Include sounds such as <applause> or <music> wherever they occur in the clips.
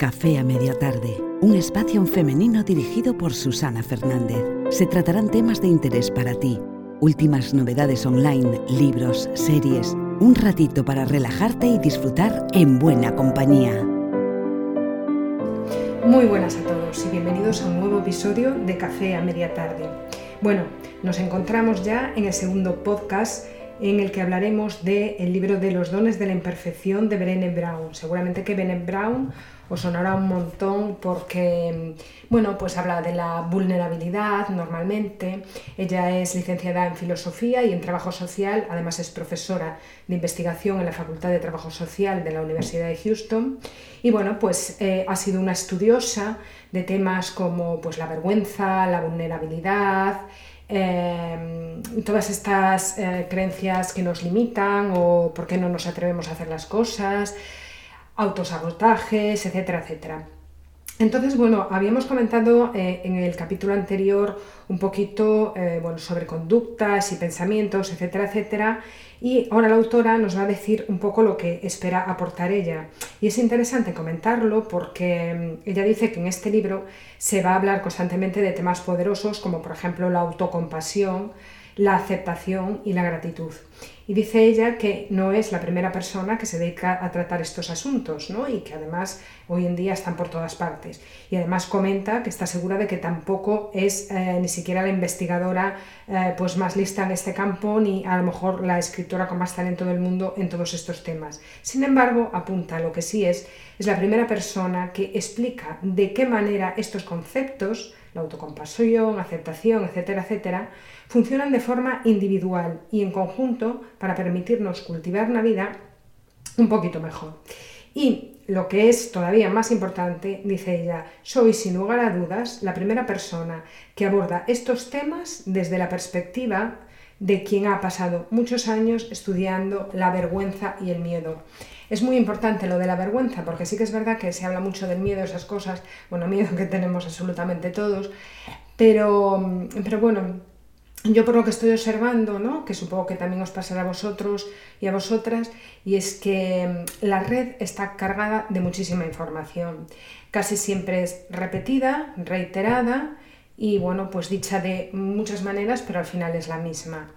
Café a media tarde, un espacio femenino dirigido por Susana Fernández. Se tratarán temas de interés para ti, últimas novedades online, libros, series, un ratito para relajarte y disfrutar en buena compañía. Muy buenas a todos y bienvenidos a un nuevo episodio de Café a media tarde. Bueno, nos encontramos ya en el segundo podcast en el que hablaremos del libro de los dones de la imperfección de Brené Brown. Seguramente que Brené Brown os sonará un montón porque, bueno, pues habla de la vulnerabilidad normalmente. Ella es licenciada en filosofía y en trabajo social, además es profesora de investigación en la Facultad de Trabajo Social de la Universidad de Houston. Y bueno, pues eh, ha sido una estudiosa de temas como pues, la vergüenza, la vulnerabilidad, Em, todas estas eh, creencias que nos limitan o por qué no nos atrevemos a hacer las cosas, autosabotajes, etcétera, etcétera. Entonces, bueno, habíamos comentado eh, en el capítulo anterior un poquito eh, bueno, sobre conductas y pensamientos, etcétera, etcétera, y ahora la autora nos va a decir un poco lo que espera aportar ella. Y es interesante comentarlo porque mm, ella dice que en este libro se va a hablar constantemente de temas poderosos como por ejemplo la autocompasión, la aceptación y la gratitud. Y dice ella que no es la primera persona que se dedica a tratar estos asuntos, ¿no? Y que además hoy en día están por todas partes. Y además comenta que está segura de que tampoco es eh, ni siquiera la investigadora eh, pues más lista en este campo, ni a lo mejor la escritora con más talento del mundo en todos estos temas. Sin embargo, apunta lo que sí es, es la primera persona que explica de qué manera estos conceptos, la autocompasión, aceptación, etcétera, etcétera, funcionan de forma individual y en conjunto para permitirnos cultivar una vida un poquito mejor. Y lo que es todavía más importante, dice ella, soy sin lugar a dudas la primera persona que aborda estos temas desde la perspectiva de quien ha pasado muchos años estudiando la vergüenza y el miedo. Es muy importante lo de la vergüenza, porque sí que es verdad que se habla mucho del miedo, esas cosas, bueno, miedo que tenemos absolutamente todos, pero, pero bueno, yo por lo que estoy observando, ¿no? que supongo que también os pasará a vosotros y a vosotras, y es que mm, la red está cargada de muchísima información. Casi siempre es repetida, reiterada y bueno, pues dicha de muchas maneras, pero al final es la misma.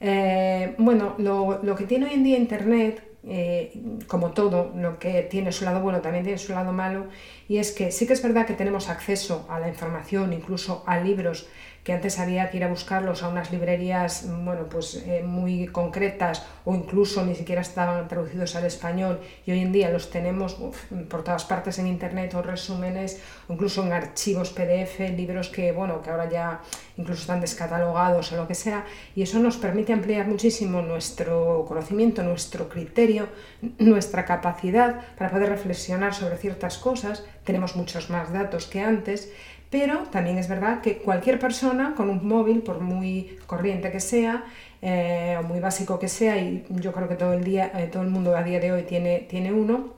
Eh, bueno, lo, que tiene hoy en día Internet, eh, como todo, lo que tiene su lado bueno también tiene su lado malo, y es que sí que es verdad que tenemos acceso a la información, incluso a libros que antes había que ir a buscarlos a unas librerías bueno, pues, eh, muy concretas o incluso ni siquiera estaban traducidos al español y hoy en día los tenemos por todas partes en internet o resúmenes incluso en archivos PDF, libros que, bueno, que ahora ya incluso están descatalogados o lo que sea y eso nos permite ampliar muchísimo nuestro conocimiento, nuestro criterio, nuestra capacidad para poder reflexionar sobre ciertas cosas, tenemos muchos más datos que antes pero también es verdad que cualquier persona con un móvil, por muy corriente que sea, eh, o muy básico que sea, y yo creo que todo el, día, eh, todo el mundo a día de hoy tiene, tiene uno,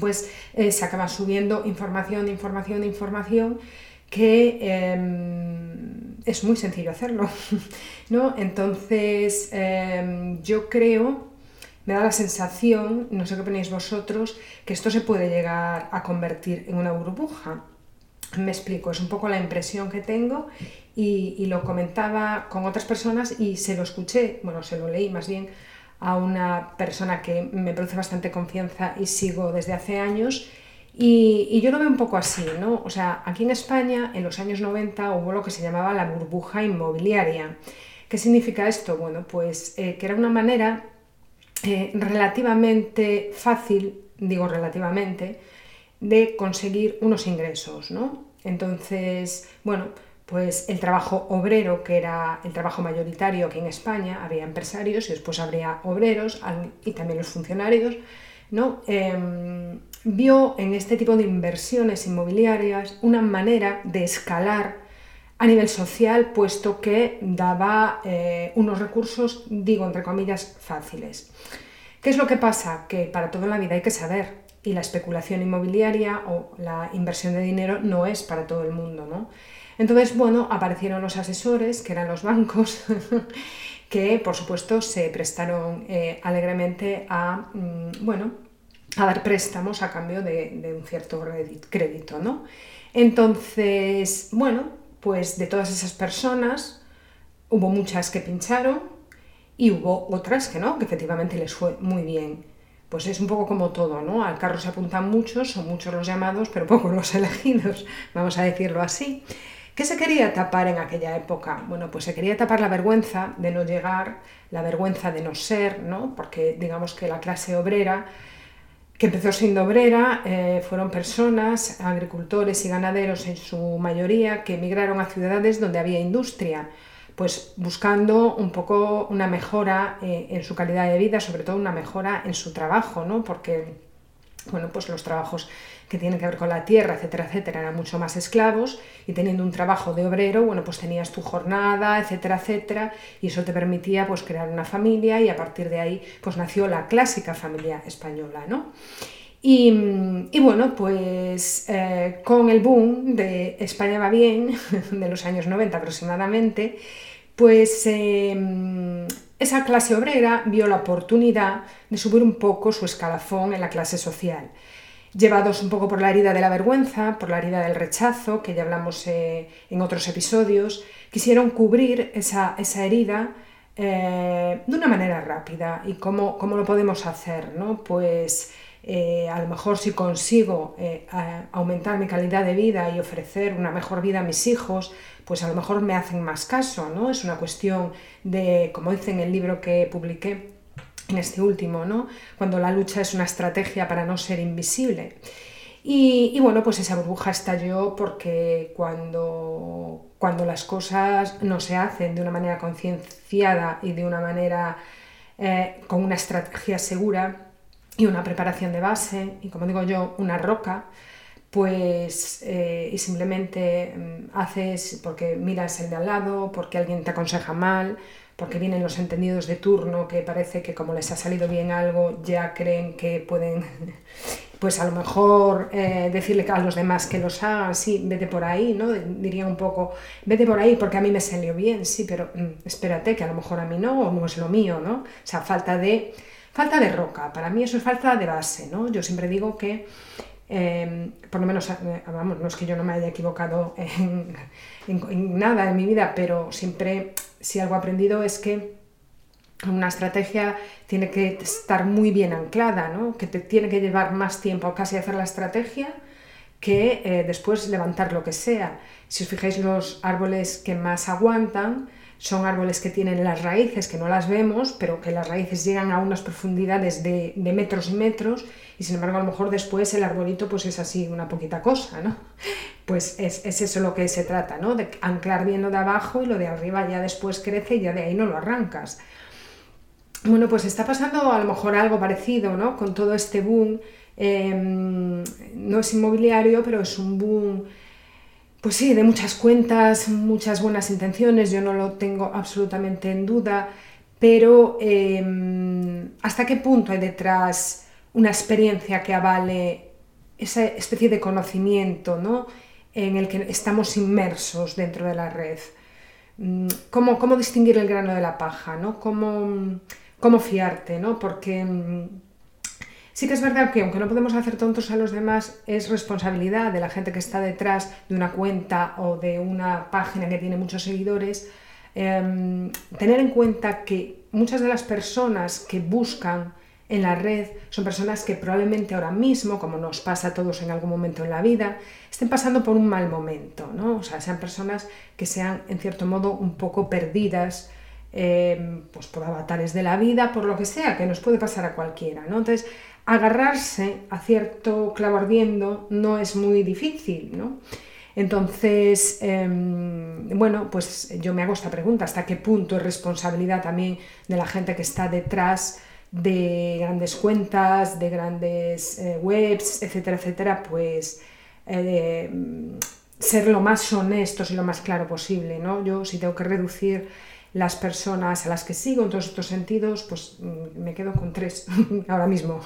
pues eh, se acaba subiendo información, información, información, que em, es muy sencillo hacerlo. <laughs> ¿no? Entonces, em, yo creo me da la sensación, no sé qué opináis vosotros, que esto se puede llegar a convertir en una burbuja. Me explico, es un poco la impresión que tengo y, lo comentaba con otras personas y se lo escuché, bueno, se lo leí más bien a una persona que me produce bastante confianza y sigo desde hace años y, yo lo veo un poco así, ¿no? O sea, aquí en España en los años 90 hubo lo que se llamaba la burbuja inmobiliaria. ¿Qué significa esto? Bueno, pues eh, que era una manera eh, relativamente fácil, digo relativamente, de conseguir unos ingresos, ¿no? Entonces, bueno, pues el trabajo obrero, que era el trabajo mayoritario aquí en España, había empresarios y después habría obreros y también los funcionarios, ¿no? Em, vio en este tipo de inversiones inmobiliarias una manera de escalar a nivel social, puesto que daba eh, unos recursos, digo entre comillas, fáciles. ¿Qué es lo que pasa? Que para toda la vida hay que saber y la especulación inmobiliaria o la inversión de dinero no es para todo el mundo, ¿no? Entonces, bueno, aparecieron los asesores, que eran los bancos, <laughs> que por supuesto se prestaron eh, alegremente a, mm, bueno, a dar préstamos a cambio de, un cierto crédito, ¿no? Entonces, bueno, pues de todas esas personas hubo muchas que pincharon y hubo otras que no, que efectivamente les fue muy bien. Pues es un poco como todo, ¿no? Al carro se apuntan muchos, son muchos los llamados, pero <laughs> pocos los elegidos, vamos a decirlo así. ¿Qué se quería tapar en aquella época? Bueno, pues se quería tapar la vergüenza de no llegar, la vergüenza de no ser, ¿no? Porque digamos que la clase obrera que empezó siendo obrera, eh, fueron personas, agricultores y ganaderos en su mayoría, que emigraron a ciudades donde había industria, pues buscando un poco una mejora eh, en su calidad de vida, sobre todo una mejora en su trabajo, ¿no? porque bueno, pues los trabajos que tienen que ver con la tierra, etcétera, etcétera, eran mucho más esclavos y teniendo un trabajo de obrero, bueno, pues tenías tu jornada, etcétera, etcétera, y eso te permitía pues crear una familia y a partir de ahí pues nació la clásica familia española, ¿no? Y, bueno, pues eh, con el boom de España va bien, <laughs> de los años 90 aproximadamente, pues em, esa clase obrera vio la oportunidad de subir un poco su escalafón en la clase social llevados un poco por la herida de la vergüenza, por la herida del rechazo, que ya hablamos eh, en otros episodios, quisieron cubrir esa, herida eh, de una manera rápida. ¿Y cómo, cómo lo podemos hacer? ¿no? Pues eh, a lo mejor si consigo aumentar mi calidad de vida y ofrecer una mejor vida a mis hijos, pues a lo mejor me hacen más caso, ¿no? Es una cuestión de, como dice en el libro que publiqué, en este último, ¿no? cuando la lucha es una estrategia para no ser invisible. Y, bueno, pues esa burbuja estalló porque cuando, cuando las cosas no se hacen de una manera concienciada y de una manera eh, con una estrategia segura y una preparación de base, y como digo yo, una roca, pues eh, y simplemente mm, haces porque miras el de al lado, porque alguien te aconseja mal, porque vienen los entendidos de turno que parece que como les ha salido bien algo ya creen que pueden <laughs> pues a lo mejor eh, decirle a los demás que los hagan, sí, vete por ahí, ¿no? Diría un poco, vete por ahí porque a mí me salió bien, sí, pero mm, espérate que a lo mejor a mí no, o no es lo mío, ¿no? O sea, falta de, falta de roca, para mí eso es falta de base, ¿no? Yo siempre digo que Em, por lo menos, eh, vamos, no es que yo no me haya equivocado en, <laughs> nada en mi vida, pero siempre si algo he aprendido es que una estrategia tiene que estar muy bien anclada, ¿no? que te tiene que llevar más tiempo casi hacer la estrategia que eh, después levantar lo que sea. Si os fijáis, los árboles que más aguantan son árboles que tienen las raíces, que no las vemos, pero que las raíces llegan a unas profundidades de, metros y metros y sin embargo a lo mejor después el arbolito pues es así una poquita cosa, ¿no? <laughs> Pues es, es eso lo que se trata, ¿no? De anclar bien lo de abajo y lo de arriba ya después crece y ya de ahí no lo arrancas. Bueno, pues está pasando a lo mejor algo parecido, ¿no? Con todo este boom, em, no es inmobiliario, pero es un boom, pues sí, de muchas cuentas, muchas buenas intenciones, yo no lo tengo absolutamente en duda, pero em, ¿hasta qué punto hay detrás una experiencia que avale esa especie de conocimiento ¿no? en el que estamos inmersos dentro de la red. Mm, ¿Cómo, cómo distinguir el grano de la paja? ¿no? ¿Cómo, ¿Cómo, fiarte? ¿no? Porque mm, sí que es verdad que aunque no podemos hacer tontos a los demás, es responsabilidad de la gente que está detrás de una cuenta o de una página que tiene muchos seguidores, em, tener en cuenta que muchas de las personas que buscan en la red son personas que probablemente ahora mismo, como nos pasa a todos en algún momento en la vida, estén pasando por un mal momento, ¿no? O sea, sean personas que sean en cierto modo un poco perdidas, eh, pues por avatares de la vida, por lo que sea, que nos puede pasar a cualquiera, ¿no? Entonces, agarrarse a cierto clavo ardiendo no es muy difícil, ¿no? Entonces, em, bueno, pues yo me hago esta pregunta, ¿hasta qué punto es responsabilidad también de la gente que está detrás de grandes cuentas, de grandes eh, webs, etcétera, etcétera, pues eh, ser lo más honestos y lo más claro posible. ¿no? Yo si tengo que reducir las personas a las que sigo en todos estos sentidos, pues mm, me quedo con tres <laughs> ahora mismo.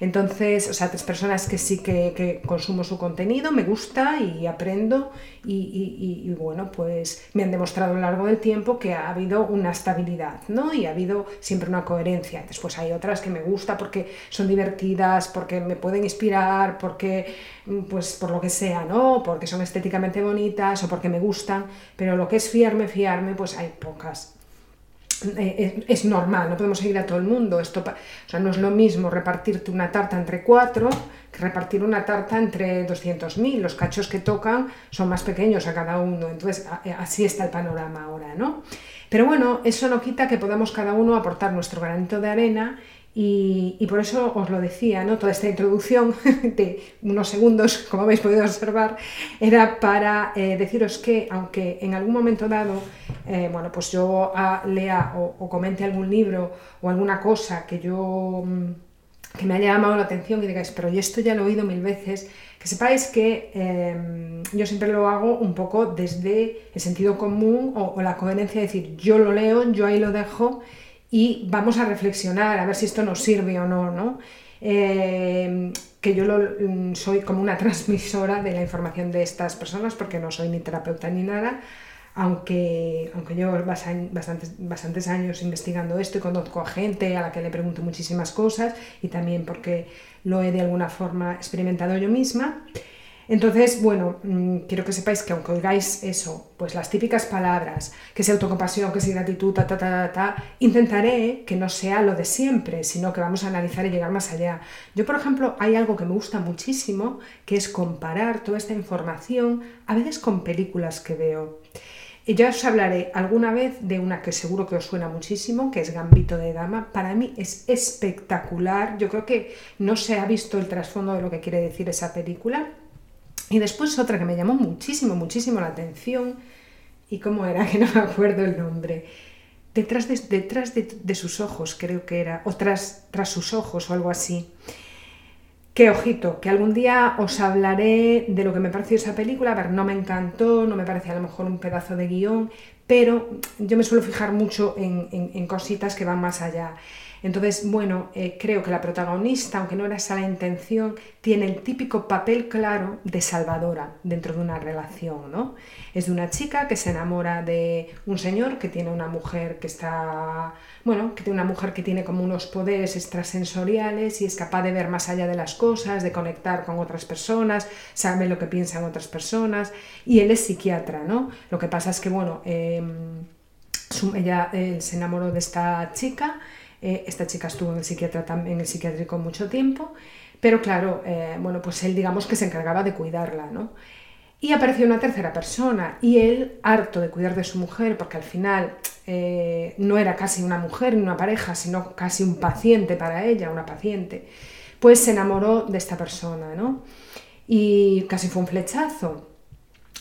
Entonces, o sea, tres personas que sí que, consumo su contenido, me gusta y aprendo y, bueno, pues me han demostrado a lo largo del tiempo que ha habido una estabilidad, ¿no? Y ha habido siempre una coherencia. Después hay otras que me gusta porque son divertidas, porque me pueden inspirar, porque, mm, pues por lo que sea, ¿no? Porque son estéticamente bonitas o porque me gustan, pero lo que es fiarme, fiarme, pues hay pocas. Es, normal, no podemos seguir a todo el mundo. Esto, o sea, no es lo mismo repartirte una tarta entre cuatro que repartir una tarta entre 200.000. Los cachos que tocan son más pequeños a cada uno. Entonces, eh, así está el panorama ahora, ¿no? Pero bueno, eso no quita que podamos cada uno aportar nuestro granito de arena y, por eso os lo decía, ¿no? toda esta introducción <laughs> de unos segundos, como habéis podido observar, era para eh, deciros que aunque en algún momento dado, eh, bueno, pues yo ah, lea o, comente algún libro o alguna cosa que yo mm, que me haya llamado la atención y digáis, pero yo esto ya lo he oído mil veces, que sepáis que em, yo siempre lo hago un poco desde el sentido común o, o la coherencia de decir, yo lo leo, yo ahí lo dejo y vamos a reflexionar a ver si esto nos sirve o no, ¿no? Eh, que yo mm, soy como una <laughs> transmisora de la información de estas personas porque no soy ni terapeuta ni nada, aunque, aunque llevo bastantes, bastantes años investigando esto y conozco a gente a la que le pregunto muchísimas cosas y también porque lo he de alguna forma experimentado yo misma. Entonces, bueno, mm, quiero que sepáis que aunque oigáis eso, pues las típicas palabras, que sea autocompasión, que sea gratitud, ta, ta, ta, ta, intentaré que no sea lo de siempre, sino que vamos a analizar y llegar más allá. Yo, por ejemplo, hay algo que me gusta muchísimo, que es comparar toda esta información, a veces con películas que veo. Y ya os hablaré alguna vez de una que seguro que os suena muchísimo, que es Gambito de Dama. Para mí es espectacular. Yo creo que no se ha visto el trasfondo de lo que quiere decir esa película. Y después otra que me llamó muchísimo, muchísimo la atención, y cómo era, <laughs> que no me acuerdo el nombre, detrás de, detrás de, sus ojos, creo que era, o tras, tras sus ojos o algo así. Que ojito, que algún día os hablaré de lo que me pareció esa película, a ver, no me encantó, no me parece a lo mejor un pedazo de guion, pero yo me suelo fijar mucho en, en cositas que van más allá. Entonces, bueno, eh, creo que la protagonista, aunque no era esa la intención, tiene el típico papel claro de salvadora dentro de una relación, ¿no? Es de una chica que se enamora de un señor que tiene una mujer que está, bueno, que tiene una mujer que tiene como unos poderes extrasensoriales y es capaz de ver más allá de las cosas, de conectar con otras personas, sabe lo que piensan otras personas y él es psiquiatra, ¿no? Lo que pasa es que, bueno, em, ella se enamoró de esta chica eh, esta chica estuvo en el, psiquiatra, en el psiquiátrico mucho tiempo, pero claro, eh, bueno, pues él digamos que se encargaba de cuidarla, ¿no? Y apareció una tercera persona y él, harto de cuidar de su mujer, porque al final eh, no era casi una mujer ni una pareja, sino casi un paciente para ella, una paciente, pues se enamoró de esta persona, ¿no? Y casi fue un flechazo.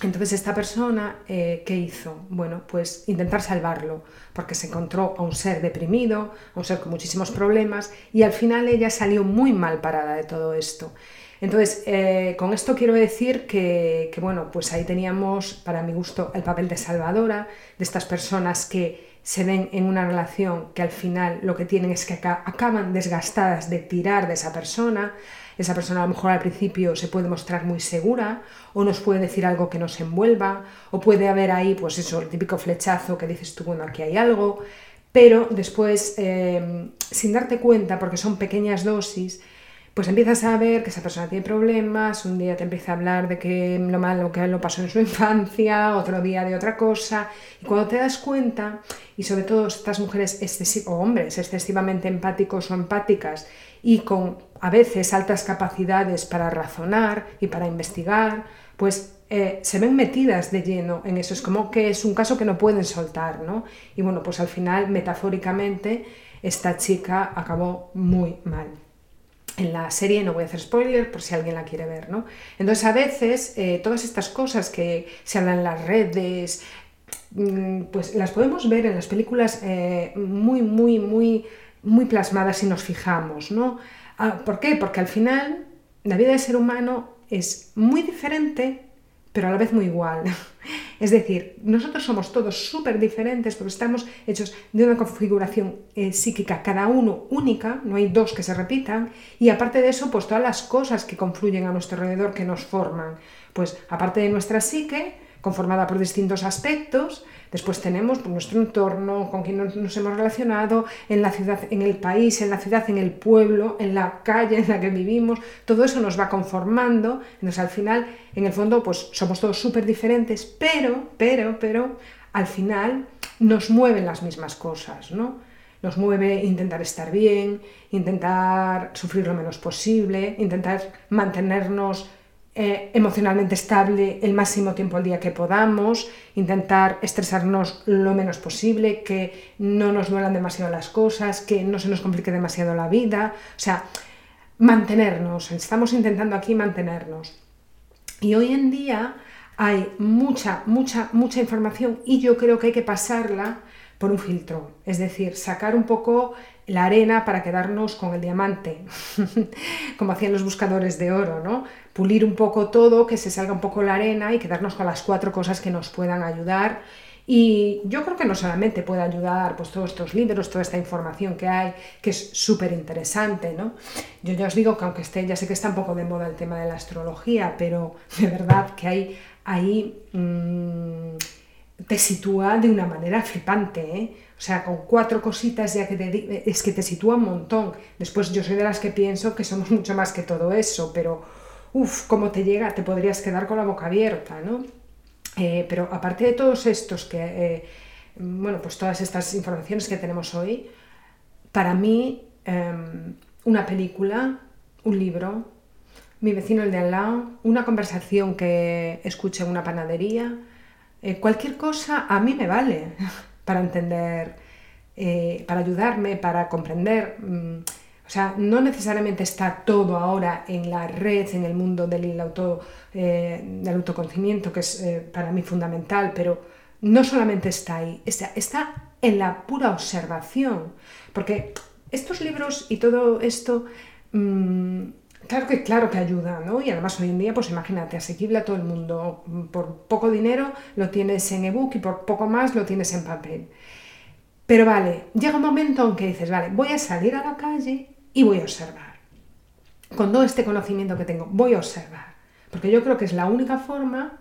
Entonces esta persona, eh, ¿qué hizo? Bueno, pues intentar salvarlo, porque se encontró a un ser deprimido, a un ser con muchísimos problemas, y al final ella salió muy mal parada de todo esto. Entonces, eh, con esto quiero decir que, que, bueno, pues ahí teníamos, para mi gusto, el papel de salvadora, de estas personas que se ven en una relación que al final lo que tienen es que acaban desgastadas de tirar de esa persona, esa persona a lo mejor al principio se puede mostrar muy segura o nos puede decir algo que nos envuelva o puede haber ahí pues eso, el típico flechazo que dices tú, bueno, aquí hay algo, pero después, eh, sin darte cuenta, porque son pequeñas dosis, pues empiezas a ver que esa persona tiene problemas, un día te empieza a hablar de que lo malo que lo pasó en su infancia, otro día de otra cosa, y cuando te das cuenta, y sobre todo estas mujeres o hombres excesivamente empáticos o empáticas y con a veces altas capacidades para razonar y para investigar, pues eh, se ven metidas de lleno en eso. Es como que es un caso que no pueden soltar, ¿no? Y bueno, pues al final, metafóricamente, esta chica acabó muy mal. En la serie no voy a hacer spoiler por si alguien la quiere ver, ¿no? Entonces a veces eh, todas estas cosas que se hablan en las redes, mm, pues las podemos ver en las películas eh, muy, muy, muy, muy plasmadas si nos fijamos, ¿no? Ah, ¿Por qué? Porque al final la vida del ser humano es muy diferente, pero a la vez muy igual. <laughs> Es decir, nosotros somos todos súper diferentes porque estamos hechos de una configuración eh, psíquica, cada uno única, no hay dos que se repitan, y aparte de eso, pues todas las cosas que confluyen a nuestro alrededor que nos forman. Pues aparte de nuestra psique, conformada por distintos aspectos, Después tenemos pues, nuestro entorno, con quien nos, hemos relacionado, en la ciudad, en el país, en la ciudad, en el pueblo, en la calle en la que vivimos. Todo eso nos va conformando. Entonces, al final, en el fondo, pues somos todos súper diferentes, pero, pero, pero, al final nos mueven las mismas cosas, ¿no? Nos mueve intentar estar bien, intentar sufrir lo menos posible, intentar mantenernos eh, emocionalmente estable el máximo tiempo al día que podamos, intentar estresarnos lo menos posible, que no nos duelan demasiado las cosas, que no se nos complique demasiado la vida, o sea, mantenernos, estamos intentando aquí mantenernos. Y hoy en día hay mucha, mucha, mucha información y yo creo que hay que pasarla por un filtro, es decir, sacar un poco la arena para quedarnos con el diamante, <laughs> como hacían los buscadores de oro, ¿no? Pulir un poco todo, que se salga un poco la arena y quedarnos con las cuatro cosas que nos puedan ayudar. Y yo creo que no solamente puede ayudar pues, todos estos libros, toda esta información que hay, que es súper interesante, ¿no? Yo ya os digo que aunque esté, ya sé que está un poco de moda el tema de la astrología, pero de verdad que hay ahí... Mmm, te sitúa de una manera flipante, ¿eh? O sea, con cuatro cositas ya que te, es que te sitúa un montón. Después yo soy de las que pienso que somos <laughs> mucho más que todo eso, pero uff, cómo te llega, te podrías quedar con la boca abierta, ¿no? Eh, pero aparte de todos estos que, eh, bueno, pues todas estas informaciones que tenemos hoy, para mí em, una película, un libro, mi vecino el de al lado, una conversación que escuche en una panadería, eh, cualquier cosa a mí me vale <laughs> para entender, eh, para ayudarme, para comprender. Mm, o sea, no necesariamente está todo ahora en la red, en el mundo del, auto, eh, del autoconocimiento, que es para mí fundamental, pero no solamente está ahí, está, está en la pura observación. Porque estos libros y todo esto mm, Claro que, claro que ayuda, ¿no? Y además hoy en día, pues imagínate, asequible a todo el mundo. Por poco dinero lo tienes en ebook y por poco más lo tienes en papel. Pero vale, llega un momento en que dices, vale, voy a salir a la calle y voy a observar. Con todo este conocimiento que tengo, voy a observar. Porque yo creo que es la única forma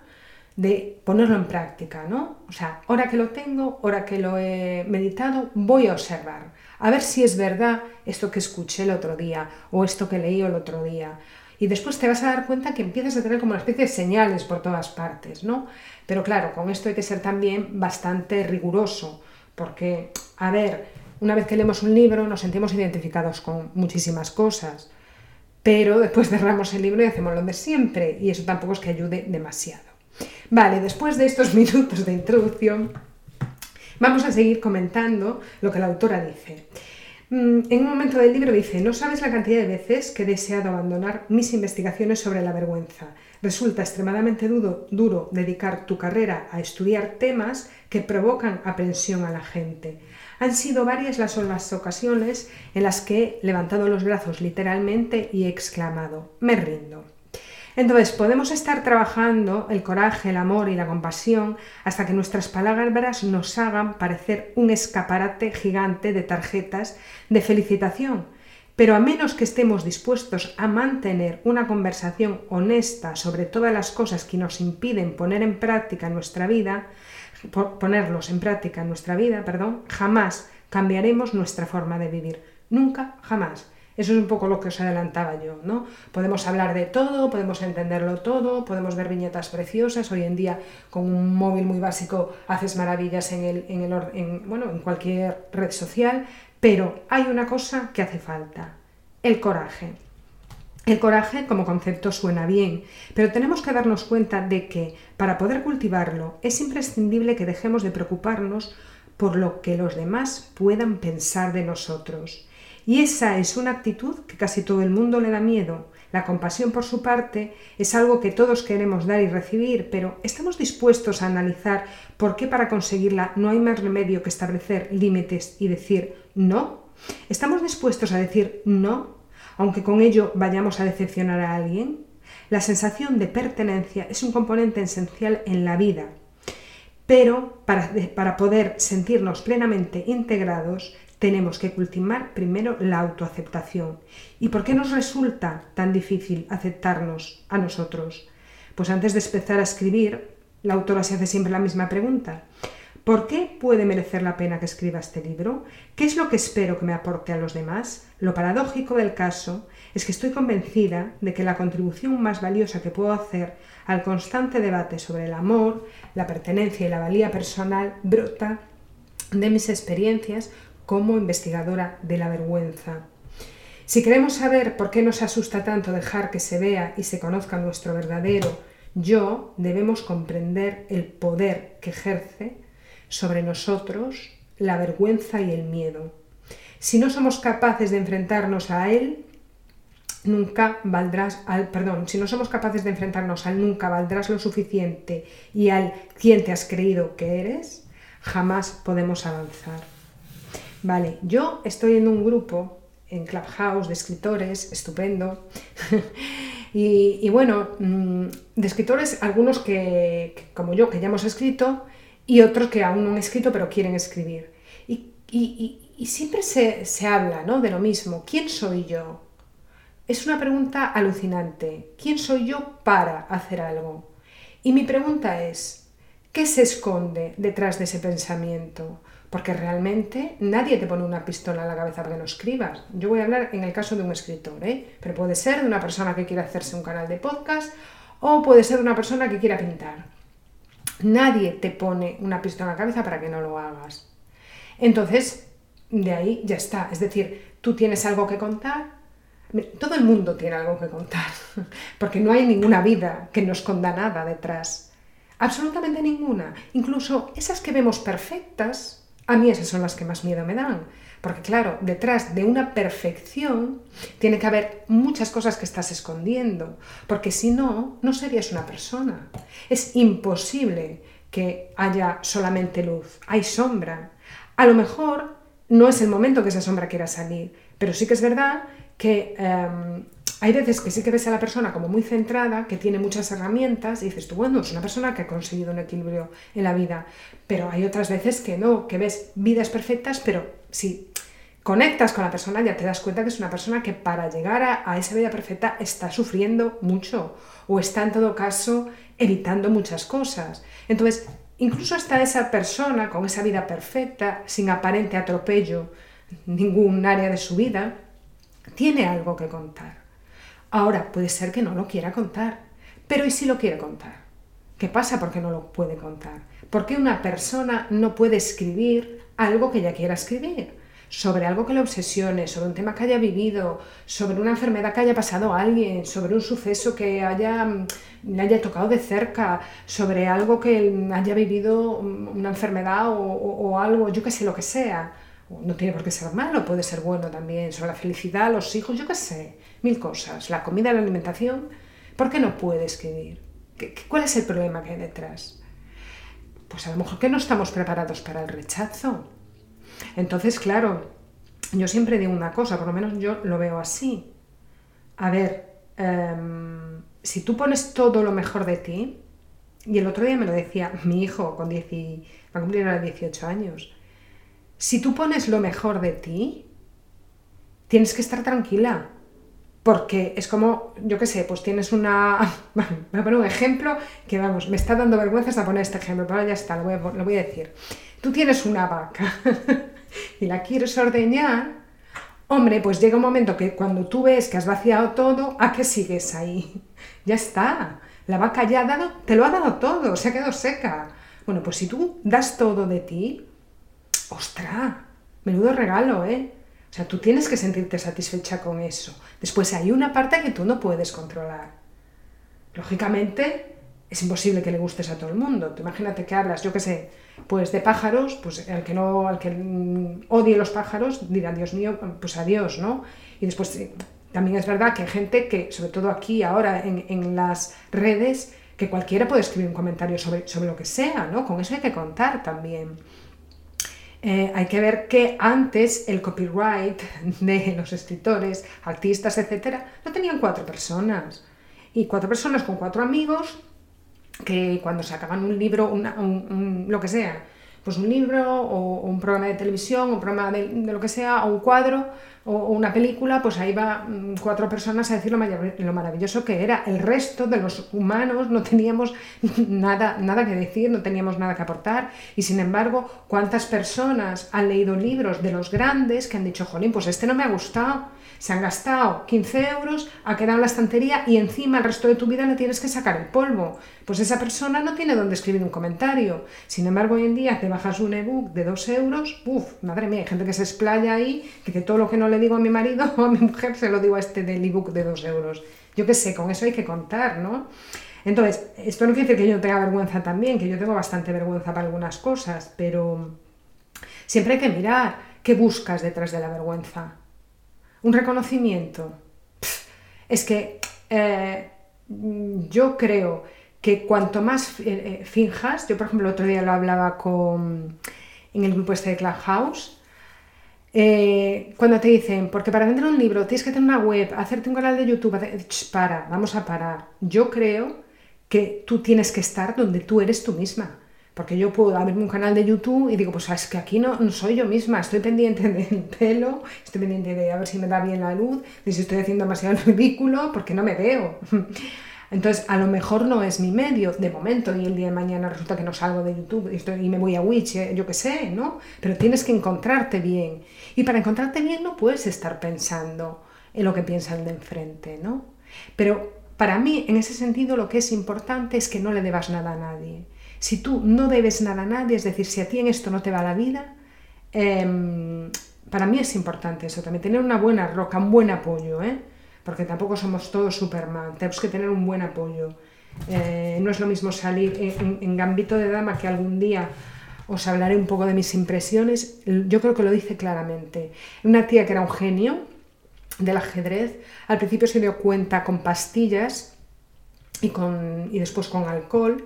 de ponerlo en práctica, ¿no? O sea, ahora que lo tengo, ahora que lo he meditado, voy a observar a ver si es verdad esto que escuché el otro día o esto que leí el otro día. Y después te vas a dar cuenta que empiezas a tener como una especie de señales por todas partes, ¿no? Pero claro, con esto hay que ser también bastante riguroso, porque, a ver, una vez que leemos un libro nos sentimos identificados con muchísimas cosas, pero después <laughs> cerramos el libro y hacemos lo de siempre, y eso tampoco es que ayude demasiado. Vale, después de estos <laughs> minutos de introducción, Vamos a seguir comentando lo que la autora dice. Mm, en un momento del libro dice, no sabes la cantidad de veces que he deseado abandonar mis investigaciones sobre la vergüenza. Resulta extremadamente duro, dedicar tu carrera a estudiar temas que provocan aprensión a la gente. Han sido varias las, las ocasiones en las que he levantado los brazos literalmente y he exclamado, me rindo. Entonces, podemos estar trabajando el coraje, el amor y la compasión hasta que nuestras palabras nos hagan parecer un escaparate gigante de tarjetas de felicitación. Pero a menos que estemos dispuestos a mantener una conversación honesta sobre todas las cosas que nos impiden poner en práctica nuestra vida, ponerlos en práctica nuestra vida, perdón, jamás cambiaremos nuestra forma de vivir. Nunca, jamás. Eso es un poco lo que os adelantaba yo, ¿no? Podemos hablar de todo, podemos entenderlo todo, podemos ver viñetas preciosas. Hoy en día, con un móvil muy básico, haces maravillas en, el, en, el, bueno, en cualquier red social, pero hay una cosa que hace falta, el coraje. El coraje como concepto suena bien, pero tenemos que darnos cuenta de que para poder cultivarlo es imprescindible que dejemos de preocuparnos por lo que los demás puedan pensar de nosotros. Y esa es una actitud que casi todo el mundo le da miedo. La compasión, por su parte, es algo que todos queremos dar y recibir, pero ¿estamos dispuestos a analizar por qué para conseguirla no hay más remedio que establecer límites y decir no? ¿Estamos dispuestos a decir no, aunque con ello vayamos a decepcionar a alguien? La sensación de pertenencia es un componente esencial en la vida. Pero para, para poder sentirnos plenamente integrados, tenemos que cultivar primero la autoaceptación. ¿Y por qué nos resulta tan difícil aceptarnos a nosotros? Pues antes de empezar a escribir, la autora se hace siempre la misma pregunta. ¿Por qué puede merecer la pena que escriba este libro? ¿Qué es lo que espero que me aporte a los demás? Lo paradójico del caso es que estoy convencida de que la contribución más valiosa que puedo hacer al constante debate sobre el amor, la pertenencia y la valía personal brota de mis experiencias como investigadora de la vergüenza. Si queremos saber por qué nos asusta tanto dejar que se vea y se conozca nuestro verdadero yo, debemos comprender el poder que ejerce sobre nosotros la vergüenza y el miedo. Si no somos capaces de enfrentarnos a él, nunca valdrás al perdón, si no somos capaces de enfrentarnos al nunca valdrás lo suficiente y al quién te has creído que eres, jamás podemos avanzar. Vale, yo estoy en un grupo en Clubhouse de escritores, estupendo. <laughs> y, bueno, mm, de escritores, algunos que, como yo, que ya hemos escrito, y otros que aún no han escrito pero quieren escribir. Y, siempre se, se habla ¿no? de lo mismo. ¿Quién soy yo? Es una pregunta alucinante. ¿Quién soy yo para hacer algo? Y mi pregunta es, ¿qué se esconde detrás de ese pensamiento? Porque realmente nadie te pone una pistola en la cabeza para que no escribas. Yo voy a hablar en el caso de un escritor, ¿eh? pero puede ser de una persona que quiera hacerse un canal de podcast o puede ser de una persona que quiera pintar. Nadie te pone una pistola en la cabeza para que no lo hagas. Entonces, de ahí ya está. Es decir, tú tienes algo que contar. Todo el mundo tiene algo que contar, <laughs> porque no hay ninguna vida que no esconda nada detrás. Absolutamente ninguna. Incluso esas que vemos perfectas, a mí esas son las que más miedo me dan. Porque claro, detrás de una perfección tiene que haber muchas cosas que estás escondiendo, porque si no, no serías una persona. Es imposible que haya solamente luz, hay sombra. A lo mejor no es el momento que esa sombra quiera salir, pero sí que es verdad que em, hay veces que sí que ves a la persona como muy centrada, que tiene muchas herramientas, y dices tú, bueno, es una persona que ha conseguido un equilibrio en la vida, pero hay otras veces que no, que ves vidas perfectas, pero si conectas con la persona ya te das cuenta que es una persona que para llegar a, esa vida perfecta está sufriendo mucho o está en todo caso evitando muchas cosas. Entonces, incluso hasta esa persona con esa vida perfecta, sin aparente atropello ningún área de su vida, tiene algo que contar. Ahora, puede ser que no lo quiera contar, pero ¿y si lo quiere contar? ¿Qué pasa porque no lo puede contar? ¿Por qué una persona no puede escribir algo que ella quiera escribir? Sobre algo que le obsesione, sobre un tema que haya vivido, sobre una enfermedad que haya pasado a alguien, sobre un suceso que haya, mm, le haya tocado de cerca, sobre algo que haya vivido mm, una enfermedad o, o algo, yo que sé, lo que sea. No tiene por qué ser malo, puede ser bueno también, sobre la felicidad, los hijos, yo qué sé mil cosas, la comida, la alimentación, ¿por qué no puede escribir? ¿Cuál es el problema que hay detrás? Pues a lo mejor que no estamos preparados para el rechazo. Entonces, claro, yo siempre digo una cosa, por lo menos yo lo veo así. A ver, em, si tú pones todo lo mejor de ti, y el otro día me lo decía mi hijo con 10 va a cumplir ahora 18 años, si tú pones lo mejor de ti, tienes que estar tranquila, porque es como, yo qué sé, pues tienes una... <laughs> Voy a poner un ejemplo que, vamos, me está dando vergüenza hasta poner este ejemplo, pero ya está, lo voy a, lo voy a decir. Tú tienes una vaca <laughs> y la quieres ordeñar, hombre, pues llega un momento que cuando tú ves que has vaciado todo, ¿a qué sigues ahí? Ya está, la vaca ya ha dado, te lo ha dado todo, se ha quedado seca. Bueno, pues si tú das todo de ti, ostra, menudo regalo, ¿eh? O sea, tú tienes que sentirte satisfecha con eso. Después hay una parte que tú no puedes controlar. Lógicamente, es imposible que le gustes a todo el mundo. Tú imagínate que hablas, yo qué sé, pues de pájaros, pues el que no, al que odie los pájaros dirá, Dios mío, pues adiós, ¿no? Y después eh, también es verdad que hay gente que, sobre todo aquí ahora en, en las redes, que cualquiera puede escribir un comentario sobre, sobre lo que sea, ¿no? Con eso hay que contar también. Eh, hay que ver que antes el copyright de los escritores, artistas, etcétera, lo tenían cuatro personas. Y cuatro personas con cuatro amigos que cuando sacaban un libro, lo que sea, pues un libro o, un programa de televisión, un programa de, lo que sea, o un cuadro o, una película, pues ahí va mm, cuatro personas a decir lo, lo, maravilloso que era. El resto de los humanos no teníamos <laughs> nada, nada que decir, no teníamos nada que aportar. Y sin embargo, ¿cuántas personas han leído libros de los grandes que han dicho, jolín, pues este no me ha gustado? Se han gastado 15 euros, ha quedado en la estantería y encima el resto de tu vida le tienes que sacar el polvo. Pues esa persona no tiene dónde escribir un comentario. Sin embargo, hoy en día te bajas un ebook de 2 euros, uff, madre mía, hay gente que se explaya ahí, que, todo lo que no le digo a mi marido <laughs> o a mi mujer se lo digo a este del ebook de 2 euros. Yo qué sé, con eso hay que contar, ¿no? Entonces, esto no quiere decir que yo tenga vergüenza también, que yo tengo bastante vergüenza para algunas cosas, pero siempre hay que mirar qué buscas detrás de la vergüenza un reconocimiento. es que eh, yo creo que cuanto más eh, eh, finjas, yo por ejemplo el otro día lo hablaba con, en el grupo este de Clubhouse, cuando te dicen, porque para vender un libro tienes que tener una web, hacerte un canal de YouTube, para, vamos a parar. Yo creo que tú tienes que estar donde tú eres tú misma. Porque yo puedo abrirme un canal de YouTube y digo, pues es que aquí no, soy yo misma, estoy pendiente <laughs> del pelo, estoy pendiente de a ver si me da bien la luz, de si estoy haciendo demasiado ridículo, porque no me veo. <laughs> Entonces, a lo mejor no es mi medio de momento y el día de mañana resulta que no salgo de YouTube y, me voy a Witch, eh, yo qué sé, ¿no? Pero tienes que encontrarte bien. Y para encontrarte bien no puedes estar pensando en lo que piensa el de enfrente, ¿no? Pero para mí, en ese sentido, lo que es importante es que no le debas nada a nadie. Si tú no debes nada a nadie, es decir, si a ti en esto no te va la vida, em, para mí es importante eso, también tener una buena roca, un buen apoyo, ¿eh? porque tampoco somos todos Superman, tenemos que tener un buen apoyo. Eh, no es lo mismo salir en, en, Gambito de Dama que algún día os hablaré un poco de mis impresiones. Yo creo que lo dice claramente. Una tía que era un genio del ajedrez, al principio se dio cuenta con pastillas y, con, y después con alcohol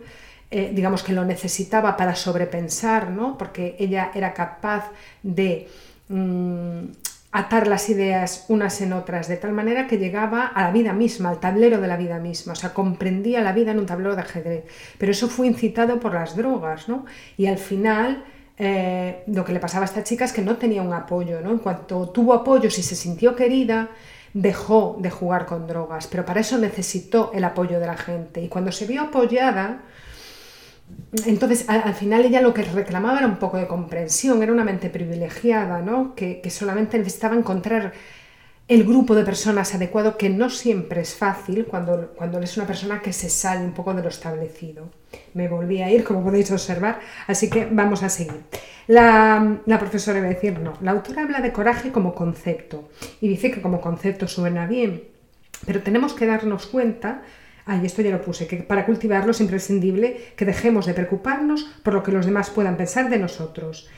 eh, digamos que lo necesitaba para sobrepensar, ¿no? porque ella era capaz de mm, atar las ideas unas en otras, de tal manera que llegaba a la vida misma, al tablero de la vida misma, o sea, comprendía la vida en un tablero de ajedrez. Pero eso fue incitado por las drogas, ¿no? Y al final eh, lo que le pasaba a esta chica es que no tenía un apoyo, ¿no? En cuanto tuvo apoyo, si se sintió querida, dejó de jugar con drogas, pero para eso necesitó el apoyo de la gente. Y cuando se vio apoyada, entonces, al, final ella lo que reclamaba era un poco de comprensión, era una mente privilegiada, ¿no? que, solamente necesitaba encontrar el grupo de personas adecuado, que no siempre es fácil cuando, cuando eres una persona que se sale un poco de lo establecido. Me volví a ir, como podéis observar, así que vamos a seguir. La, la profesora iba a decir, no, la autora habla de coraje como concepto y dice que como concepto suena bien, pero tenemos que darnos cuenta Ay, esto ya lo puse, que para cultivarlo es imprescindible que dejemos de preocuparnos por lo que los demás puedan pensar de nosotros.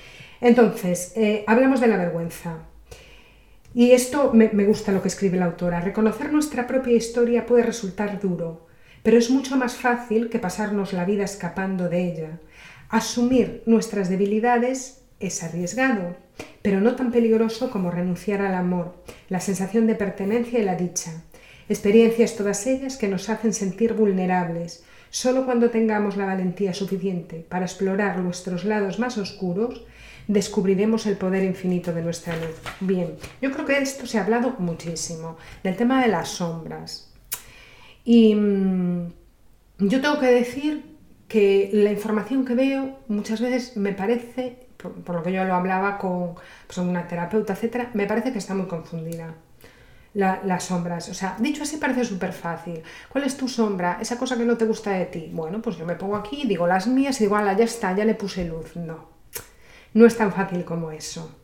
Entonces, eh, hablamos de la vergüenza. Y esto me, me gusta lo que escribe la autora. Reconocer nuestra propia historia puede resultar duro, pero es mucho más fácil que pasarnos la vida escapando de ella. Asumir nuestras debilidades es arriesgado, pero no tan peligroso como renunciar al amor, la sensación de pertenencia y la dicha. Experiencias todas ellas que nos hacen sentir vulnerables. Solo cuando tengamos la valentía suficiente para explorar nuestros lados más oscuros, descubriremos el poder infinito de nuestra luz. Bien, yo creo que de esto se ha hablado muchísimo, del tema de las sombras. Y mm, yo tengo que decir que la información que veo muchas veces me parece, por, lo que yo lo hablaba con pues, una terapeuta, etcétera, me parece que está muy confundida las sombras. O sea, dicho así parece súper fácil. ¿Cuál es tu sombra? Esa cosa que no te gusta de ti. Bueno, pues yo me pongo aquí, digo las mías y digo, ala, ya está, ya le puse luz. No, no es tan fácil como eso.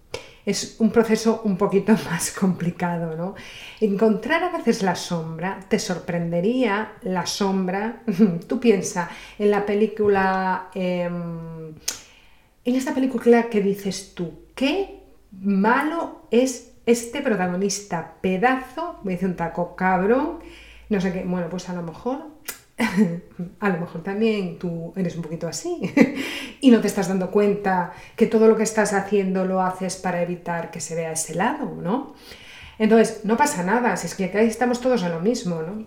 Es un proceso un poquito <laughs> más complicado, ¿no? Encontrar a veces la sombra, te sorprendería la sombra. <laughs> Tú piensa en la película, em, en esta película que dices tú, qué malo es este protagonista pedazo, me dice un taco cabrón, no sé qué, bueno, pues a lo mejor, <laughs> a lo mejor también tú eres un poquito así <laughs> y no te estás dando cuenta que todo lo que estás haciendo lo haces para evitar que se vea ese lado, ¿no? Entonces, no pasa nada, si es que acá estamos todos a lo mismo, ¿no?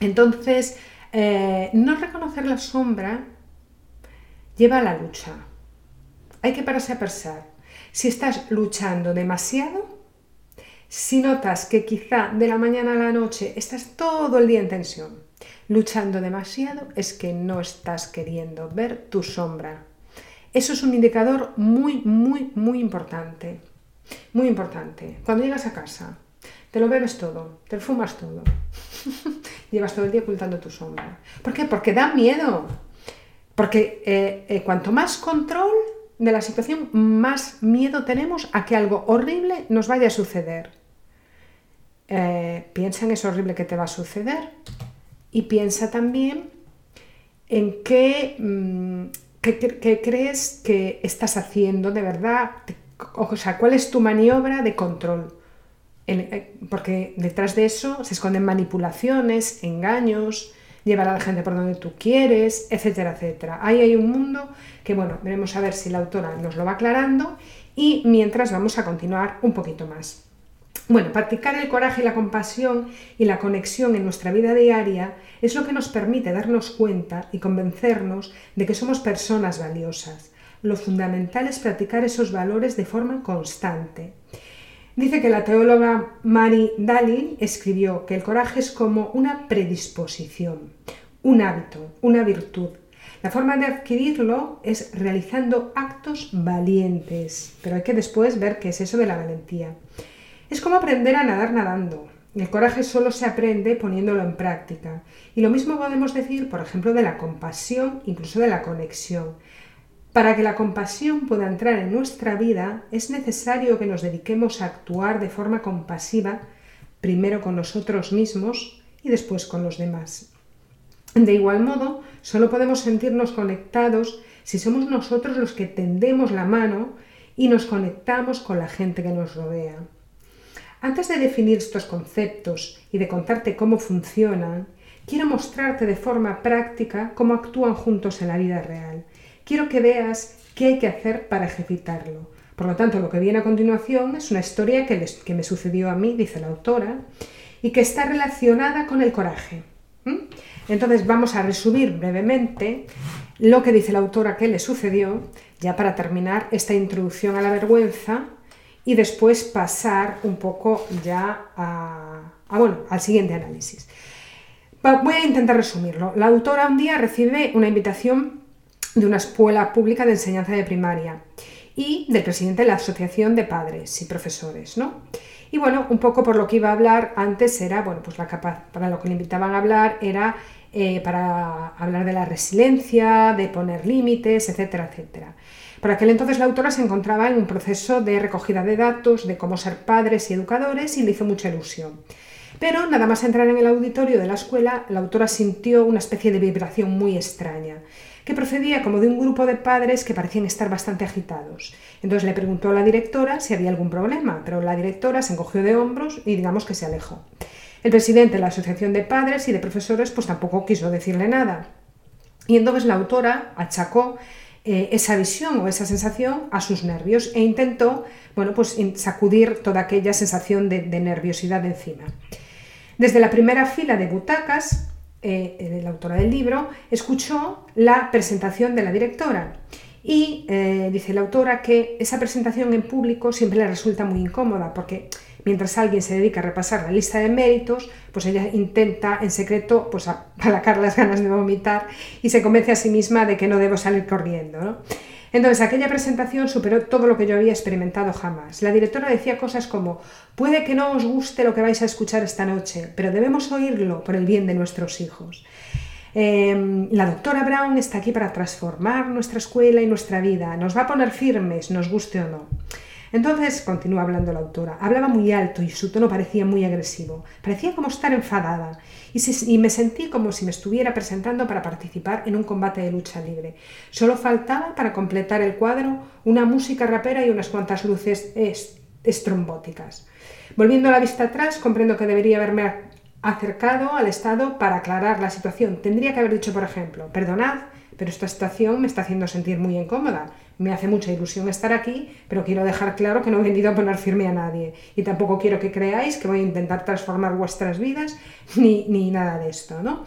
Entonces, Eh, no reconocer la sombra lleva a la lucha. Hay que pararse a pensar. Si estás luchando demasiado, si notas que quizá de la mañana a la noche estás todo el día en tensión, luchando demasiado, es que no estás queriendo ver tu sombra. Eso es un indicador muy, muy, muy importante. Muy importante. Cuando llegas a casa, te lo bebes todo, te lo fumas todo. <laughs> Llevas todo el día ocultando tu sombra. ¿Por qué? Porque da miedo. Porque eh, eh, cuanto más control de la situación, más miedo tenemos a que algo horrible nos vaya a suceder. Eh, piensa en eso horrible que te va a suceder y piensa también en qué, mm, qué crees que estás haciendo de verdad, o sea, cuál es tu maniobra de control. Eh, porque detrás de eso se esconden manipulaciones, engaños, llevar a la gente por donde tú quieres, etcétera, etcétera. Ahí hay un mundo que, bueno, veremos a ver si la autora nos lo va aclarando y mientras vamos a continuar un poquito más. Bueno, practicar el coraje y la compasión y la conexión en nuestra vida diaria es lo que nos permite darnos cuenta y convencernos de que somos personas valiosas. Lo fundamental es practicar esos valores de forma constante. Dice que la teóloga Mary Dalin escribió que el coraje es como una predisposición, un hábito, una virtud. La forma de adquirirlo es realizando actos valientes, pero hay que después ver qué es eso de la valentía. Es como aprender a nadar nadando. El coraje solo se aprende poniéndolo en práctica. Y lo mismo podemos decir, por ejemplo, de la compasión, incluso de la conexión. Para que la compasión pueda entrar en nuestra vida es necesario que nos dediquemos a actuar de forma compasiva, primero con nosotros mismos y después con los demás. De igual modo, solo podemos sentirnos conectados si somos nosotros los que tendemos la mano y nos conectamos con la gente que nos rodea. Antes de definir estos conceptos y de contarte cómo funcionan, quiero mostrarte de forma práctica cómo actúan juntos en la vida real quiero que veas qué hay que hacer para ejercitarlo. Por lo tanto, lo que viene a continuación es una historia que, me sucedió a mí, dice la autora, y que está relacionada con el coraje. Entonces vamos a resumir brevemente lo que dice la autora que le sucedió, ya para terminar esta introducción a la vergüenza y después pasar un poco ya a, bueno, al siguiente análisis. Voy a intentar resumirlo. La autora un día recibe una invitación de una escuela pública de enseñanza de primaria y del presidente de la Asociación de Padres y Profesores, ¿no? Y bueno, un poco por lo que iba a hablar antes era, bueno, pues la capa para lo que le invitaban a hablar era eh, para hablar de la resiliencia, de poner límites, etcétera, etcétera. Por aquel entonces la autora se encontraba en un proceso de recogida de datos, de cómo ser padres y educadores y le hizo mucha ilusión. Pero nada más entrar en el auditorio de la escuela, la autora sintió una especie de vibración muy extraña que procedía como de un grupo de padres que parecían estar bastante agitados. Entonces le preguntó a la directora si había algún problema, pero la directora se encogió de hombros y digamos que se alejó. El presidente de la Asociación de Padres y de Profesores pues tampoco quiso decirle nada. Y entonces la autora achacó eh, esa visión o esa sensación a sus nervios e intentó bueno, pues, sacudir toda aquella sensación de, nerviosidad encima. Desde la primera fila de butacas, eh, la autora del libro, escuchó la presentación de la directora. Y eh, dice la autora que esa presentación en público siempre le resulta muy incómoda porque mientras alguien se dedica a repasar la lista de méritos, pues ella intenta en secreto pues apalacar las ganas de vomitar y se convence a sí misma de que no debo salir corriendo. Entonces, aquella presentación superó todo lo que yo había experimentado jamás. La directora decía cosas como, puede que no os guste lo que vais a escuchar esta noche, pero debemos oírlo por el bien de nuestros hijos. Em, la doctora Brown está aquí para transformar nuestra escuela y nuestra vida. Nos va a poner firmes, nos guste o no. Entonces, continúa hablando la autora, hablaba muy alto y su tono parecía muy agresivo, parecía como estar enfadada y, me sentí como si me estuviera presentando para participar en un combate de lucha libre. Solo faltaba para completar el cuadro una música rapera y unas cuantas luces estrombóticas. Volviendo la vista atrás, comprendo que debería haberme acercado al Estado para aclarar la situación. Tendría que haber dicho, por ejemplo, perdonad, pero esta situación me está haciendo sentir muy incómoda. Me hace mucha ilusión estar aquí, pero quiero dejar claro que no he venido a poner firme a nadie. Y tampoco quiero que creáis que voy a intentar transformar vuestras vidas ni, ni nada de esto, ¿no?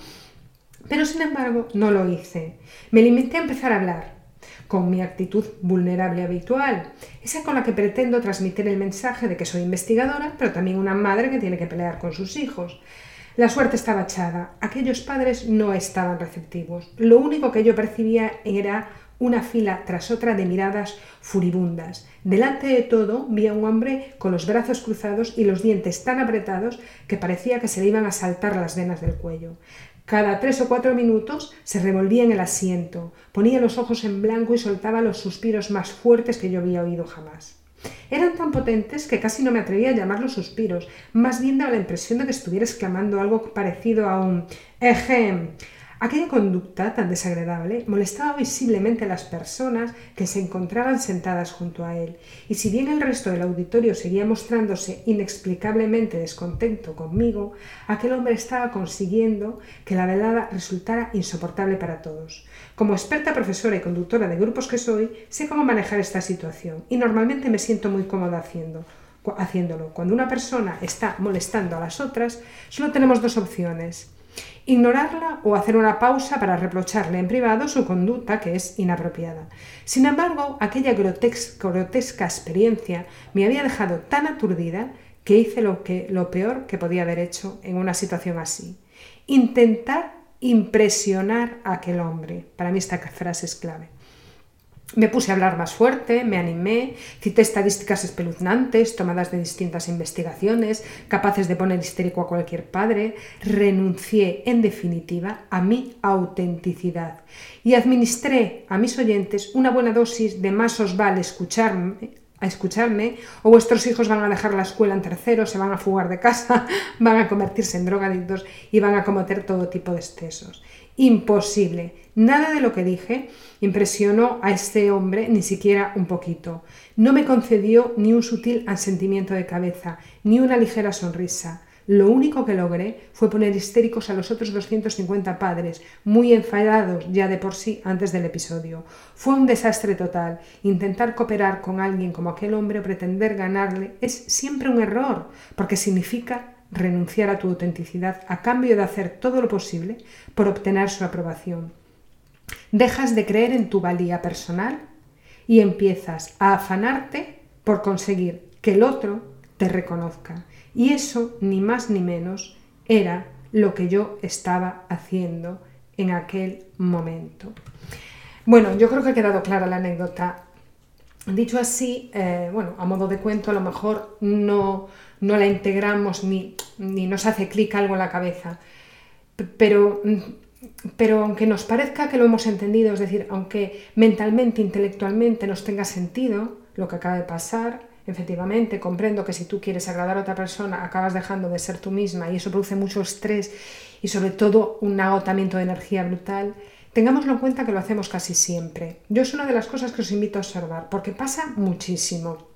Pero sin embargo no lo hice. Me limité a empezar a hablar, con mi actitud vulnerable habitual, esa con la que pretendo transmitir el mensaje de que soy investigadora, pero también una madre que tiene que pelear con sus hijos. La suerte estaba echada, aquellos padres no estaban receptivos. Lo único que yo percibía era una fila tras otra de miradas furibundas. Delante de todo vi a un hombre con los brazos cruzados y los dientes tan apretados que parecía que se le iban a saltar las venas del cuello. Cada tres o cuatro minutos se revolvía en el asiento, ponía los ojos en blanco y soltaba los suspiros más fuertes que yo había oído jamás. Eran tan potentes que casi no me atrevía a llamarlos suspiros, más bien daba la impresión de que estuviera exclamando algo parecido a un ejem, Aquella conducta tan desagradable molestaba visiblemente a las personas que se encontraban sentadas junto a él, y si bien el resto del auditorio seguía mostrándose inexplicablemente descontento conmigo, aquel hombre estaba consiguiendo que la velada resultara insoportable para todos. Como experta profesora y conductora de grupos que soy, sé cómo manejar esta situación y normalmente me siento muy cómoda haciéndolo. Cuando una persona está molestando a las otras, solo tenemos dos opciones ignorarla o hacer una pausa para reprocharle en privado su conducta que es inapropiada. Sin embargo, aquella grotesca experiencia me había dejado tan aturdida que hice lo, lo peor que podía haber hecho en una situación así. Intentar impresionar a aquel hombre. Para mí esta frase es clave. Me puse a hablar más fuerte, me animé, cité estadísticas espeluznantes tomadas de distintas investigaciones, capaces de poner histérico a cualquier padre, renuncié, en definitiva, a mi autenticidad y administré a mis oyentes una buena dosis de más os vale escucharme, a escucharme, o vuestros hijos van a dejar la escuela en tercero, se van a fugar de casa, <laughs> van a convertirse en drogadictos y van a cometer todo tipo de excesos. Imposible. Nada de lo que dije impresionó a este hombre ni siquiera un poquito. No me concedió ni un sutil asentimiento de cabeza, ni una ligera sonrisa. Lo único que logré fue poner histéricos a los otros 250 padres, muy enfadados ya de por sí antes del episodio. Fue un desastre total. Intentar cooperar con alguien como aquel hombre o pretender ganarle es siempre un error, porque significa renunciar a tu autenticidad a cambio de hacer todo lo posible por obtener su aprobación. Dejas de creer en tu valía personal y empiezas a afanarte por conseguir que el otro te reconozca. Y eso, ni más ni menos, era lo que yo estaba haciendo en aquel momento. Bueno, yo creo que ha quedado clara la anécdota. Dicho así, eh, bueno, a modo de cuento, a lo mejor no, no la integramos ni, ni nos hace clic algo en la cabeza. Pero, pero aunque nos parezca que lo hemos entendido, es decir, aunque mentalmente, intelectualmente nos tenga sentido lo que acaba de pasar, efectivamente, comprendo que si tú quieres agradar a otra persona, acabas dejando de ser tú misma y eso produce mucho estrés y sobre todo un agotamiento de energía brutal. Tengámoslo en cuenta que lo hacemos casi siempre. Yo es una de las cosas que os invito a observar, porque pasa muchísimo.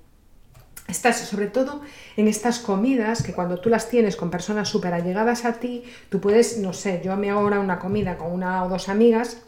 Estás sobre todo en estas comidas que cuando tú las tienes con personas súper allegadas a ti, tú puedes, no sé, yo me hago ahora una comida con una o dos amigas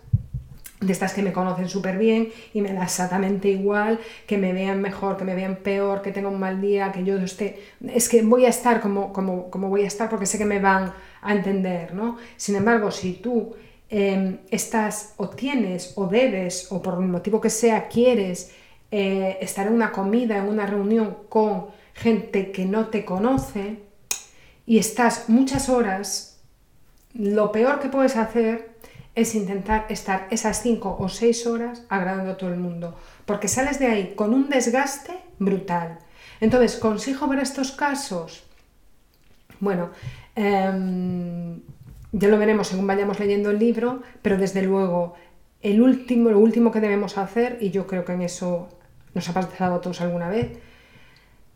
de estas que me conocen súper bien y me da exactamente igual, que me vean mejor, que me vean peor, que tenga un mal día, que yo esté... Es que voy a estar como, como, voy a estar porque sé que me van a entender, ¿no? Sin embargo, si tú em, estás o tienes o debes o por el motivo que sea quieres eh, estar en una comida, en una reunión con gente que no te conoce y estás muchas horas, lo peor que puedes hacer es intentar estar esas cinco o seis horas agradando a todo el mundo, porque sales de ahí con un desgaste brutal. Entonces, ¿consigo ver estos casos? Bueno, em, ya lo veremos según vayamos leyendo el libro, pero desde luego el último, lo último que debemos hacer, y yo creo que en eso nos ha pasado a todos alguna vez,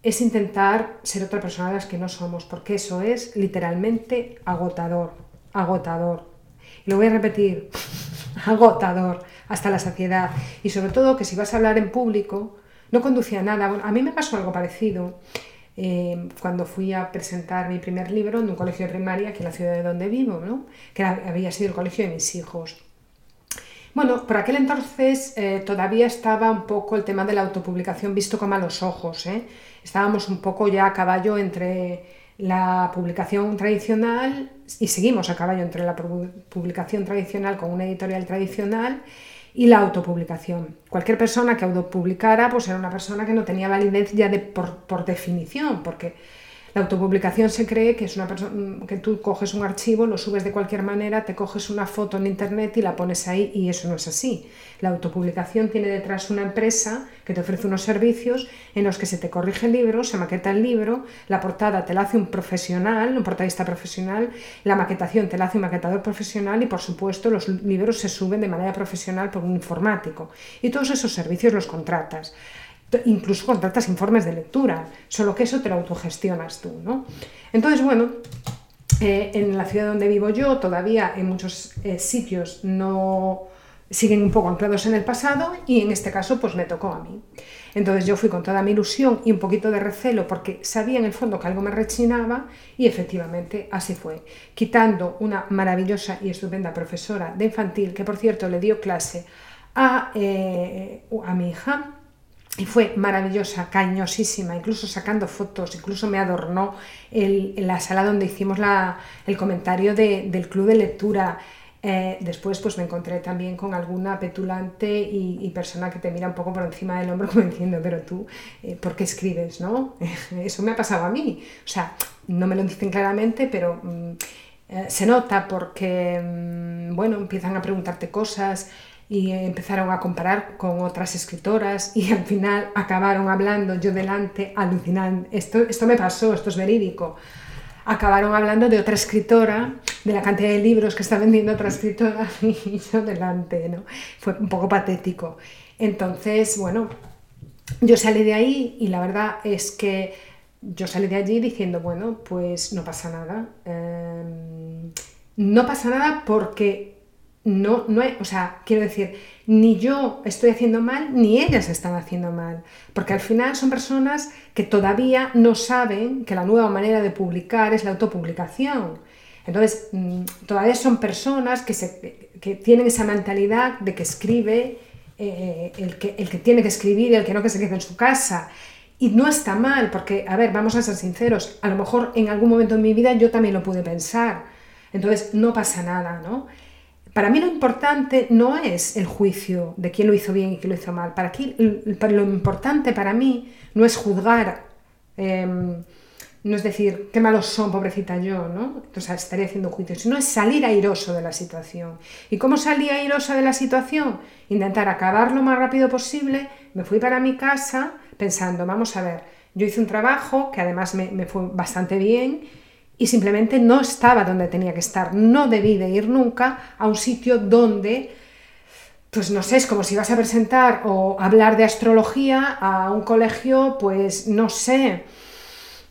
es intentar ser otra persona de las que no somos, porque eso es literalmente agotador, agotador. Y lo voy a repetir, <laughs> agotador, hasta la saciedad. Y sobre todo que si vas a hablar en público, no conduce a nada. a mí me pasó algo parecido eh, cuando fui a presentar mi primer libro en un colegio de primaria, aquí en la ciudad de donde vivo, que había sido el colegio de mis hijos. Bueno, por aquel entonces eh, todavía estaba un poco el tema de la autopublicación visto con malos ojos. ¿eh? Estábamos un poco ya a caballo entre, la publicación tradicional, y seguimos a caballo entre la publicación tradicional con una editorial tradicional y la autopublicación. Cualquier persona que autopublicara pues era una persona que no tenía validez ya de, por, por definición, porque la autopublicación se cree que es una persona mm, que tú coges un archivo, lo subes de cualquier manera, te coges una foto en internet y la pones ahí y eso no es así. La autopublicación tiene detrás una empresa que te ofrece unos servicios en los que se te corrige el libro, se maqueta el libro, la portada te la hace un profesional, un portadista profesional, la maquetación te la hace un maquetador profesional y por supuesto los libros se suben de manera profesional por un informático y todos esos servicios los contratas incluso contratas informes de lectura, solo que eso te lo autogestionas tú, ¿no? Entonces, bueno, eh, en la ciudad donde vivo yo, todavía en muchos eh, sitios no siguen un poco anclados en el pasado y en este caso pues me tocó a mí. Entonces yo fui con toda mi ilusión y un poquito de recelo porque sabía en el fondo que algo me rechinaba y efectivamente así fue. Quitando una maravillosa y estupenda profesora de infantil que por cierto le dio clase a, eh, a mi hija, y fue maravillosa, cañosísima, incluso sacando fotos, incluso me adornó el, la sala donde hicimos la, el comentario de, del club de lectura. Eh, después pues me encontré también con alguna petulante y, persona que te mira un poco por encima del hombro <laughs> como diciendo, pero tú, eh, ¿por qué escribes? ¿no? <laughs> Eso me ha pasado a mí. O sea, no me lo dicen claramente, pero mm, eh, se nota porque, mm, bueno, empiezan a preguntarte cosas y empezaron a comparar con otras escritoras y al final acabaron hablando yo delante, alucinando, esto, esto me pasó, esto es verídico, acabaron hablando de otra escritora, de la cantidad de libros que está vendiendo otra escritora <laughs> y yo delante, ¿no? Fue un poco patético. Entonces, bueno, yo salí de ahí y la verdad es que yo salí de allí diciendo, bueno, pues no pasa nada. Em, no pasa nada porque no, no, o sea, quiero decir, ni yo estoy haciendo mal, ni ellas están haciendo mal, porque al final son personas que todavía no saben que la nueva manera de publicar es la autopublicación. Entonces, mm, todavía son personas que, se, que tienen esa mentalidad de que escribe eh, el, que, el que tiene que escribir el que no que se quede en su casa. Y no está mal, porque, a ver, vamos a ser sinceros, a lo mejor en algún momento en mi vida yo también lo pude pensar. Entonces, no pasa nada, ¿no? Para mí lo importante no es el juicio de quién lo hizo bien y quién lo hizo mal. Para, aquí, lo importante para mí no es juzgar, em, no es decir, qué malos son, pobrecita yo, ¿no? Entonces estaría haciendo juicio, sino es salir airoso de la situación. ¿Y cómo salí airosa de la situación? Intentar acabar lo más rápido posible. Me fui para mi casa pensando, vamos a ver, yo hice un trabajo que además me, me fue bastante bien y simplemente no estaba donde tenía que estar. No debí de ir nunca a un sitio donde, pues no sé, es como si vas a presentar o hablar de astrología a un colegio, pues no sé,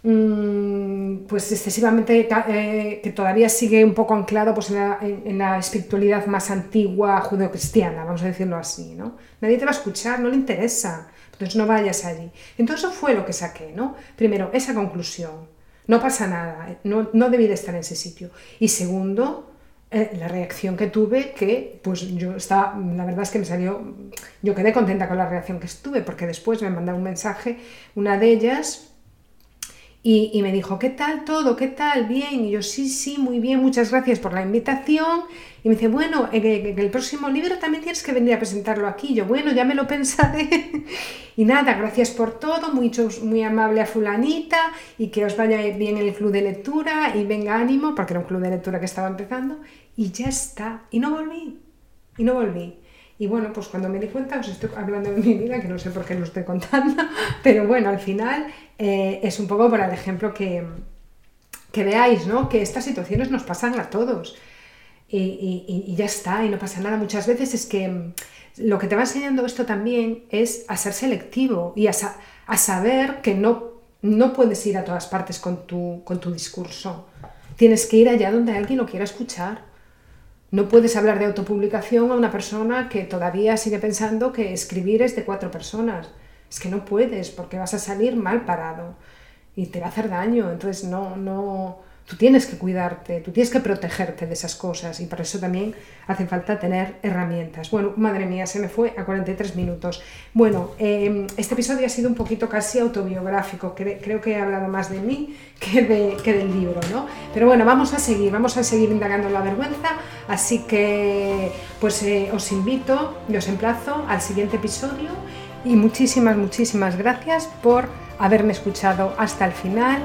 mm, pues excesivamente, eh, que todavía sigue un poco anclado pues, en, la, espiritualidad más antigua judeocristiana, vamos a decirlo así, ¿no? Nadie te va a escuchar, no le interesa, entonces no vayas allí. Entonces eso fue lo que saqué, ¿no? Primero, esa conclusión no pasa nada, no, no debí de estar en ese sitio. Y segundo, eh, la reacción que tuve, que pues yo estaba, la verdad es que me salió, yo quedé contenta con la reacción que estuve, porque después me mandaron un mensaje, una de ellas, y, y, me dijo, ¿qué tal todo? ¿Qué tal? Bien. Y yo, sí, sí, muy bien, muchas gracias por la invitación. Y me dice, bueno, en, el próximo libro también tienes que venir a presentarlo aquí. yo, bueno, ya me lo pensaré. <laughs> y nada, gracias por todo, muy, muy amable a fulanita y que os vaya bien el club de lectura y venga ánimo, porque era un club de lectura que estaba empezando. Y ya está. Y no volví. Y no volví. Y bueno, pues cuando me di cuenta os estoy hablando de mi vida, que no sé por qué lo estoy contando, <laughs> pero bueno, al final eh, es un poco para el ejemplo que, que veáis, ¿no? Que estas situaciones nos pasan a todos. Y, ya está, y no pasa nada. Muchas veces es que mm, lo que te va enseñando esto también es a ser selectivo y a, a saber que no, no puedes ir a todas partes con tu, con tu discurso. Tienes que ir allá donde alguien lo quiera escuchar. No puedes hablar de autopublicación a una persona que todavía sigue pensando que escribir es de cuatro personas. Es que no puedes porque vas a salir mal parado y te va a hacer daño. Entonces no, no, tú tienes que cuidarte, tú tienes que protegerte de esas cosas y para eso también hace falta tener herramientas. Bueno, madre mía, se me fue a 43 minutos. Bueno, em, este episodio ha sido un poquito casi autobiográfico, creo que he hablado más de mí que, de, del libro, ¿no? Pero bueno, vamos a seguir, vamos a seguir indagando la vergüenza, así que pues eh, os invito y os emplazo al siguiente episodio y muchísimas, muchísimas gracias por haberme escuchado hasta el final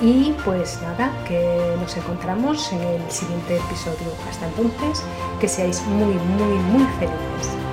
y pues nada, que nos encontramos en el siguiente episodio. Hasta entonces, que seáis muy, muy, muy felices.